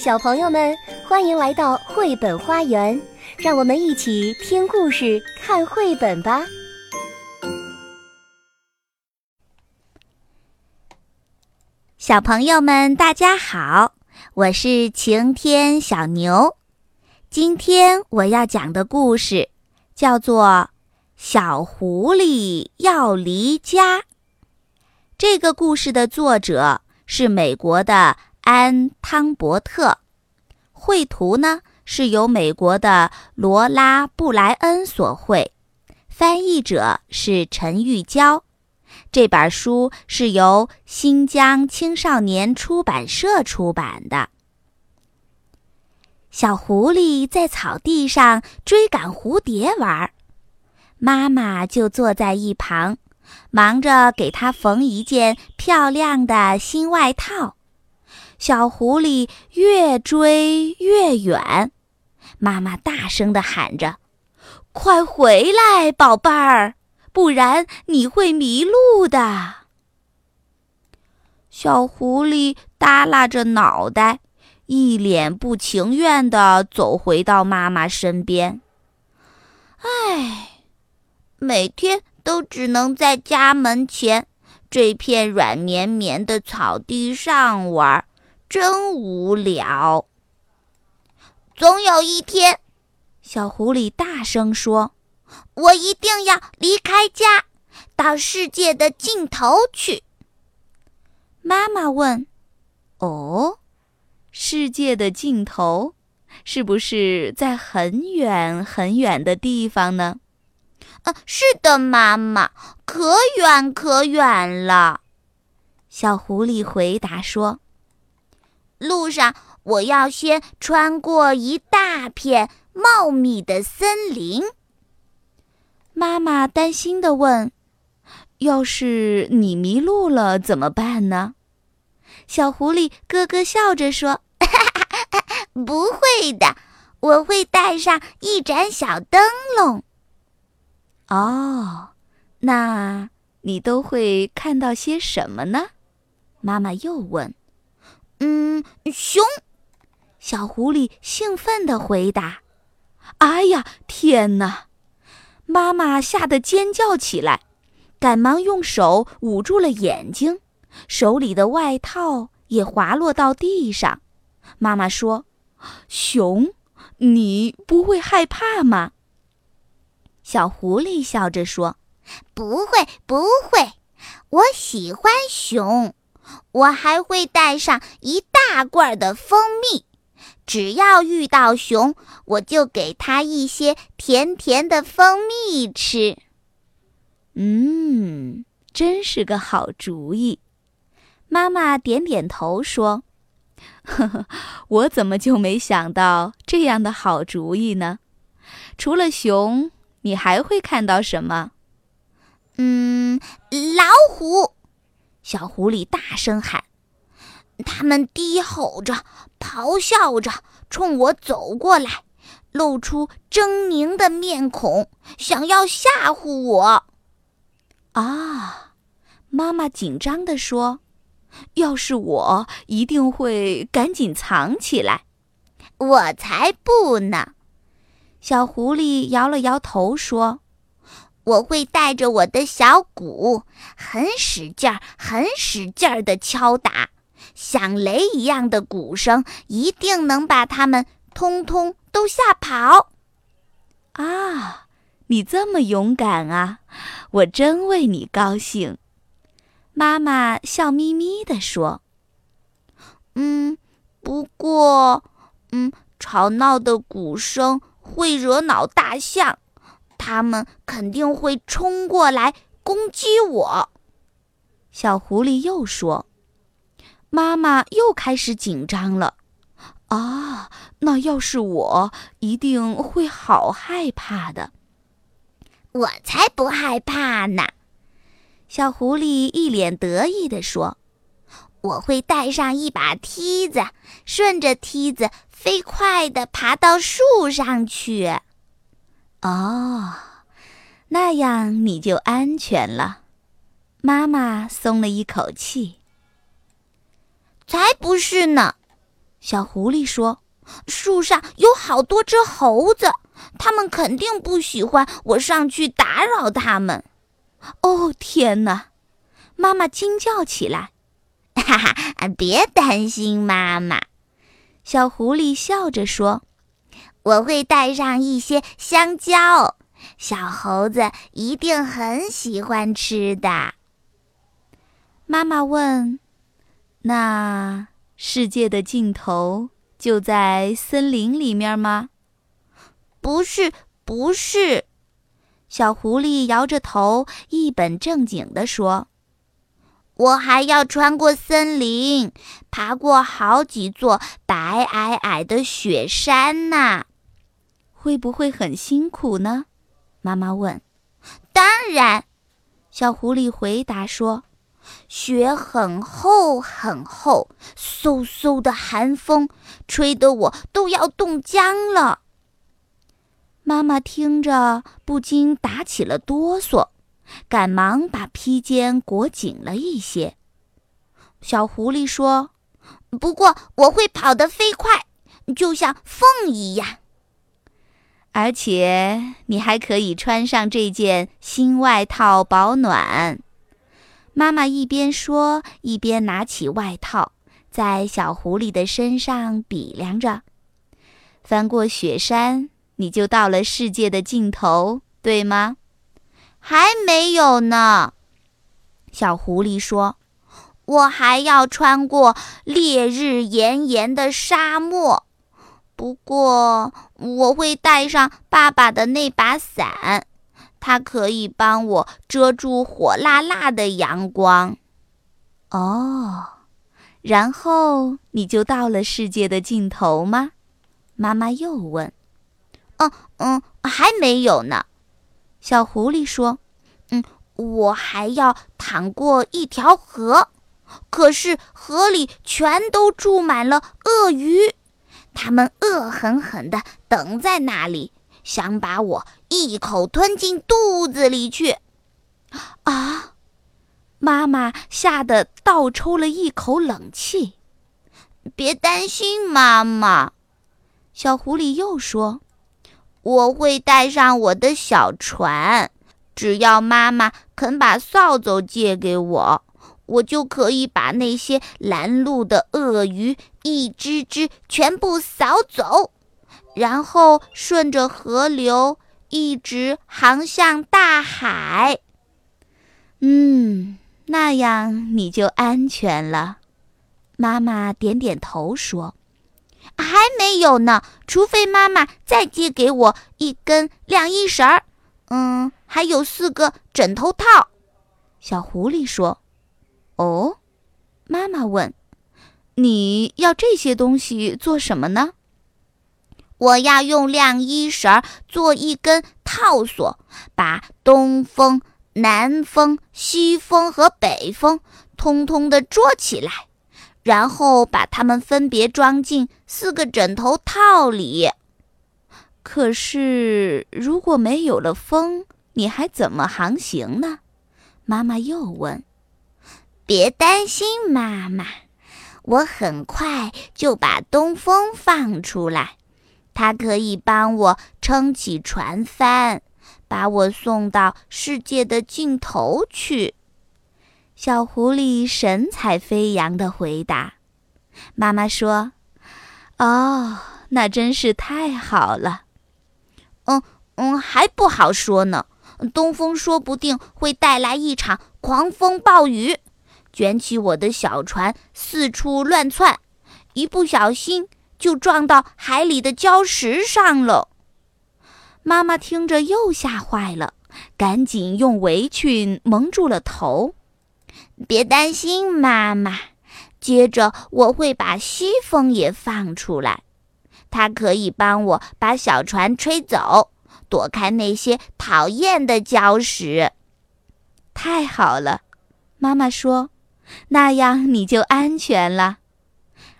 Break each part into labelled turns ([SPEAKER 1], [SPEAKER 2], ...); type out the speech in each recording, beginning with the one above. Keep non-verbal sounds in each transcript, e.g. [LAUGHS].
[SPEAKER 1] 小朋友们，欢迎来到绘本花园，让我们一起听故事、看绘本吧。
[SPEAKER 2] 小朋友们，大家好，我是晴天小牛。今天我要讲的故事叫做《小狐狸要离家》。这个故事的作者是美国的安汤伯特，绘图呢是由美国的罗拉布莱恩所绘，翻译者是陈玉娇。这本书是由新疆青少年出版社出版的。小狐狸在草地上追赶蝴蝶玩，妈妈就坐在一旁，忙着给它缝一件漂亮的新外套。小狐狸越追越远，妈妈大声地喊着：“快回来，宝贝儿！”不然你会迷路的。小狐狸耷拉着脑袋，一脸不情愿地走回到妈妈身边。唉，每天都只能在家门前这片软绵绵的草地上玩，真无聊。总有一天，小狐狸大声说。我一定要离开家，到世界的尽头去。妈妈问：“哦，世界的尽头，是不是在很远很远的地方呢？”“呃，是的，妈妈，可远可远了。”小狐狸回答说：“路上，我要先穿过一大片茂密的森林。”妈妈担心地问：“要是你迷路了怎么办呢？”小狐狸咯咯笑着说：“ [LAUGHS] 不会的，我会带上一盏小灯笼。”哦，那你都会看到些什么呢？妈妈又问。“嗯，熊。”小狐狸兴奋地回答。“哎呀，天哪！”妈妈吓得尖叫起来，赶忙用手捂住了眼睛，手里的外套也滑落到地上。妈妈说：“熊，你不会害怕吗？”小狐狸笑着说：“不会，不会，我喜欢熊，我还会带上一大罐的蜂蜜。”只要遇到熊，我就给它一些甜甜的蜂蜜吃。嗯，真是个好主意。妈妈点点头说：“呵呵，我怎么就没想到这样的好主意呢？除了熊，你还会看到什么？”嗯，老虎！小狐狸大声喊。他们低吼着，咆哮着，冲我走过来，露出狰狞的面孔，想要吓唬我。啊！妈妈紧张地说：“要是我，一定会赶紧藏起来。”我才不呢！小狐狸摇了摇头说：“我会带着我的小鼓，很使劲儿，很使劲儿地敲打。”像雷一样的鼓声，一定能把他们通通都吓跑。啊，你这么勇敢啊！我真为你高兴。妈妈笑眯眯地说：“嗯，不过，嗯，吵闹的鼓声会惹恼大象，它们肯定会冲过来攻击我。”小狐狸又说。妈妈又开始紧张了，啊，那要是我，一定会好害怕的。我才不害怕呢！小狐狸一脸得意地说：“我会带上一把梯子，顺着梯子飞快地爬到树上去。”哦，那样你就安全了。妈妈松了一口气。才不是呢！
[SPEAKER 3] 小狐狸说：“树上有好多只猴子，它们肯定不喜欢我上去打扰它们。”哦，天哪！妈妈惊叫起来：“
[SPEAKER 2] 哈哈，别担心，妈妈。”
[SPEAKER 3] 小狐狸笑着说：“
[SPEAKER 2] 我会带上一些香蕉，小猴子一定很喜欢吃的。”
[SPEAKER 3] 妈妈问：“那世界的尽头就在森林里面吗？”“
[SPEAKER 2] 不是，不是。”
[SPEAKER 3] 小狐狸摇着头，一本正经地说。
[SPEAKER 2] 我还要穿过森林，爬过好几座白皑皑的雪山呢，
[SPEAKER 3] 会不会很辛苦呢？妈妈问。
[SPEAKER 2] 当然，
[SPEAKER 3] 小狐狸回答说：“
[SPEAKER 2] 雪很厚很厚，嗖嗖的寒风吹得我都要冻僵了。”
[SPEAKER 3] 妈妈听着，不禁打起了哆嗦。赶忙把披肩裹紧了一些。小狐狸说：“
[SPEAKER 2] 不过我会跑得飞快，就像风一样。
[SPEAKER 3] 而且你还可以穿上这件新外套保暖。”妈妈一边说，一边拿起外套，在小狐狸的身上比量着。翻过雪山，你就到了世界的尽头，对吗？
[SPEAKER 2] 还没有呢，
[SPEAKER 3] 小狐狸说：“
[SPEAKER 2] 我还要穿过烈日炎炎的沙漠，不过我会带上爸爸的那把伞，它可以帮我遮住火辣辣的阳光。”
[SPEAKER 3] 哦，然后你就到了世界的尽头吗？妈妈又问。
[SPEAKER 2] “嗯嗯，还没有呢。”
[SPEAKER 3] 小狐狸说：“
[SPEAKER 2] 嗯，我还要淌过一条河，可是河里全都住满了鳄鱼，它们恶狠狠地等在那里，想把我一口吞进肚子里去。”
[SPEAKER 3] 啊！妈妈吓得倒抽了一口冷气。
[SPEAKER 2] “别担心，妈妈。”
[SPEAKER 3] 小狐狸又说。
[SPEAKER 2] 我会带上我的小船，只要妈妈肯把扫帚借给我，我就可以把那些拦路的鳄鱼一只只全部扫走，然后顺着河流一直航向大海。
[SPEAKER 3] 嗯，那样你就安全了。妈妈点点头说。
[SPEAKER 2] 还没有呢，除非妈妈再借给我一根晾衣绳儿，嗯，还有四个枕头套。
[SPEAKER 3] 小狐狸说：“哦。”妈妈问：“你要这些东西做什么呢？”
[SPEAKER 2] 我要用晾衣绳做一根套索，把东风、南风、西风和北风通通的捉起来。然后把它们分别装进四个枕头套里。
[SPEAKER 3] 可是，如果没有了风，你还怎么航行呢？妈妈又问。
[SPEAKER 2] 别担心，妈妈，我很快就把东风放出来，它可以帮我撑起船帆，把我送到世界的尽头去。
[SPEAKER 3] 小狐狸神采飞扬地回答：“妈妈说，哦，那真是太好了。
[SPEAKER 2] 嗯嗯，还不好说呢。东风说不定会带来一场狂风暴雨，卷起我的小船四处乱窜，一不小心就撞到海里的礁石上了。”
[SPEAKER 3] 妈妈听着又吓坏了，赶紧用围裙蒙住了头。
[SPEAKER 2] 别担心，妈妈。接着我会把西风也放出来，它可以帮我把小船吹走，躲开那些讨厌的礁石。
[SPEAKER 3] 太好了，妈妈说，那样你就安全了。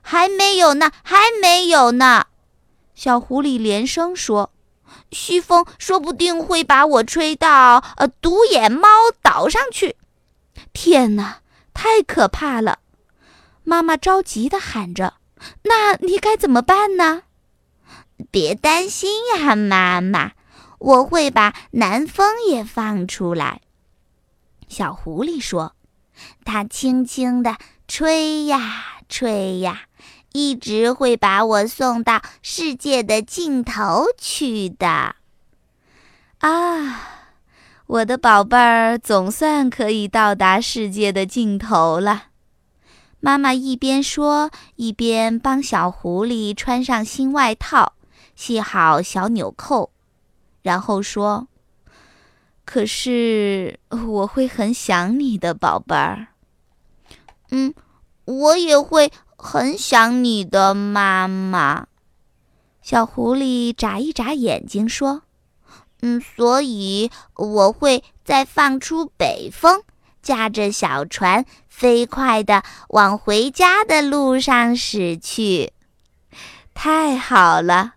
[SPEAKER 2] 还没有呢，还没有呢。
[SPEAKER 3] 小狐狸连声说：“
[SPEAKER 2] 西风说不定会把我吹到呃独眼猫岛上去。”
[SPEAKER 3] 天哪，太可怕了！妈妈着急地喊着：“
[SPEAKER 2] 那你该怎么办呢？
[SPEAKER 1] 别担心呀，妈妈，我会把南风也放出来。
[SPEAKER 2] 小狐狸说：“
[SPEAKER 1] 它轻轻地吹呀吹呀，一直会把我送到世界的尽头去的。”
[SPEAKER 2] 啊，我的宝贝儿，总算可以到达世界的尽头了。妈妈一边说，一边帮小狐狸穿上新外套，系好小纽扣，然后说：“可是我会很想你的，宝贝儿。”“
[SPEAKER 1] 嗯，我也会很想你的，妈妈。”
[SPEAKER 2] 小狐狸眨一眨眼睛说。
[SPEAKER 1] 嗯，所以我会再放出北风，驾着小船飞快地往回家的路上驶去。
[SPEAKER 2] 太好了，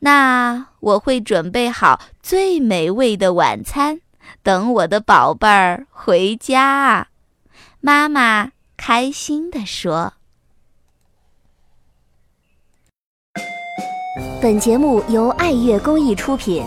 [SPEAKER 2] 那我会准备好最美味的晚餐，等我的宝贝儿回家。妈妈开心地说。
[SPEAKER 4] 本节目由爱乐公益出品。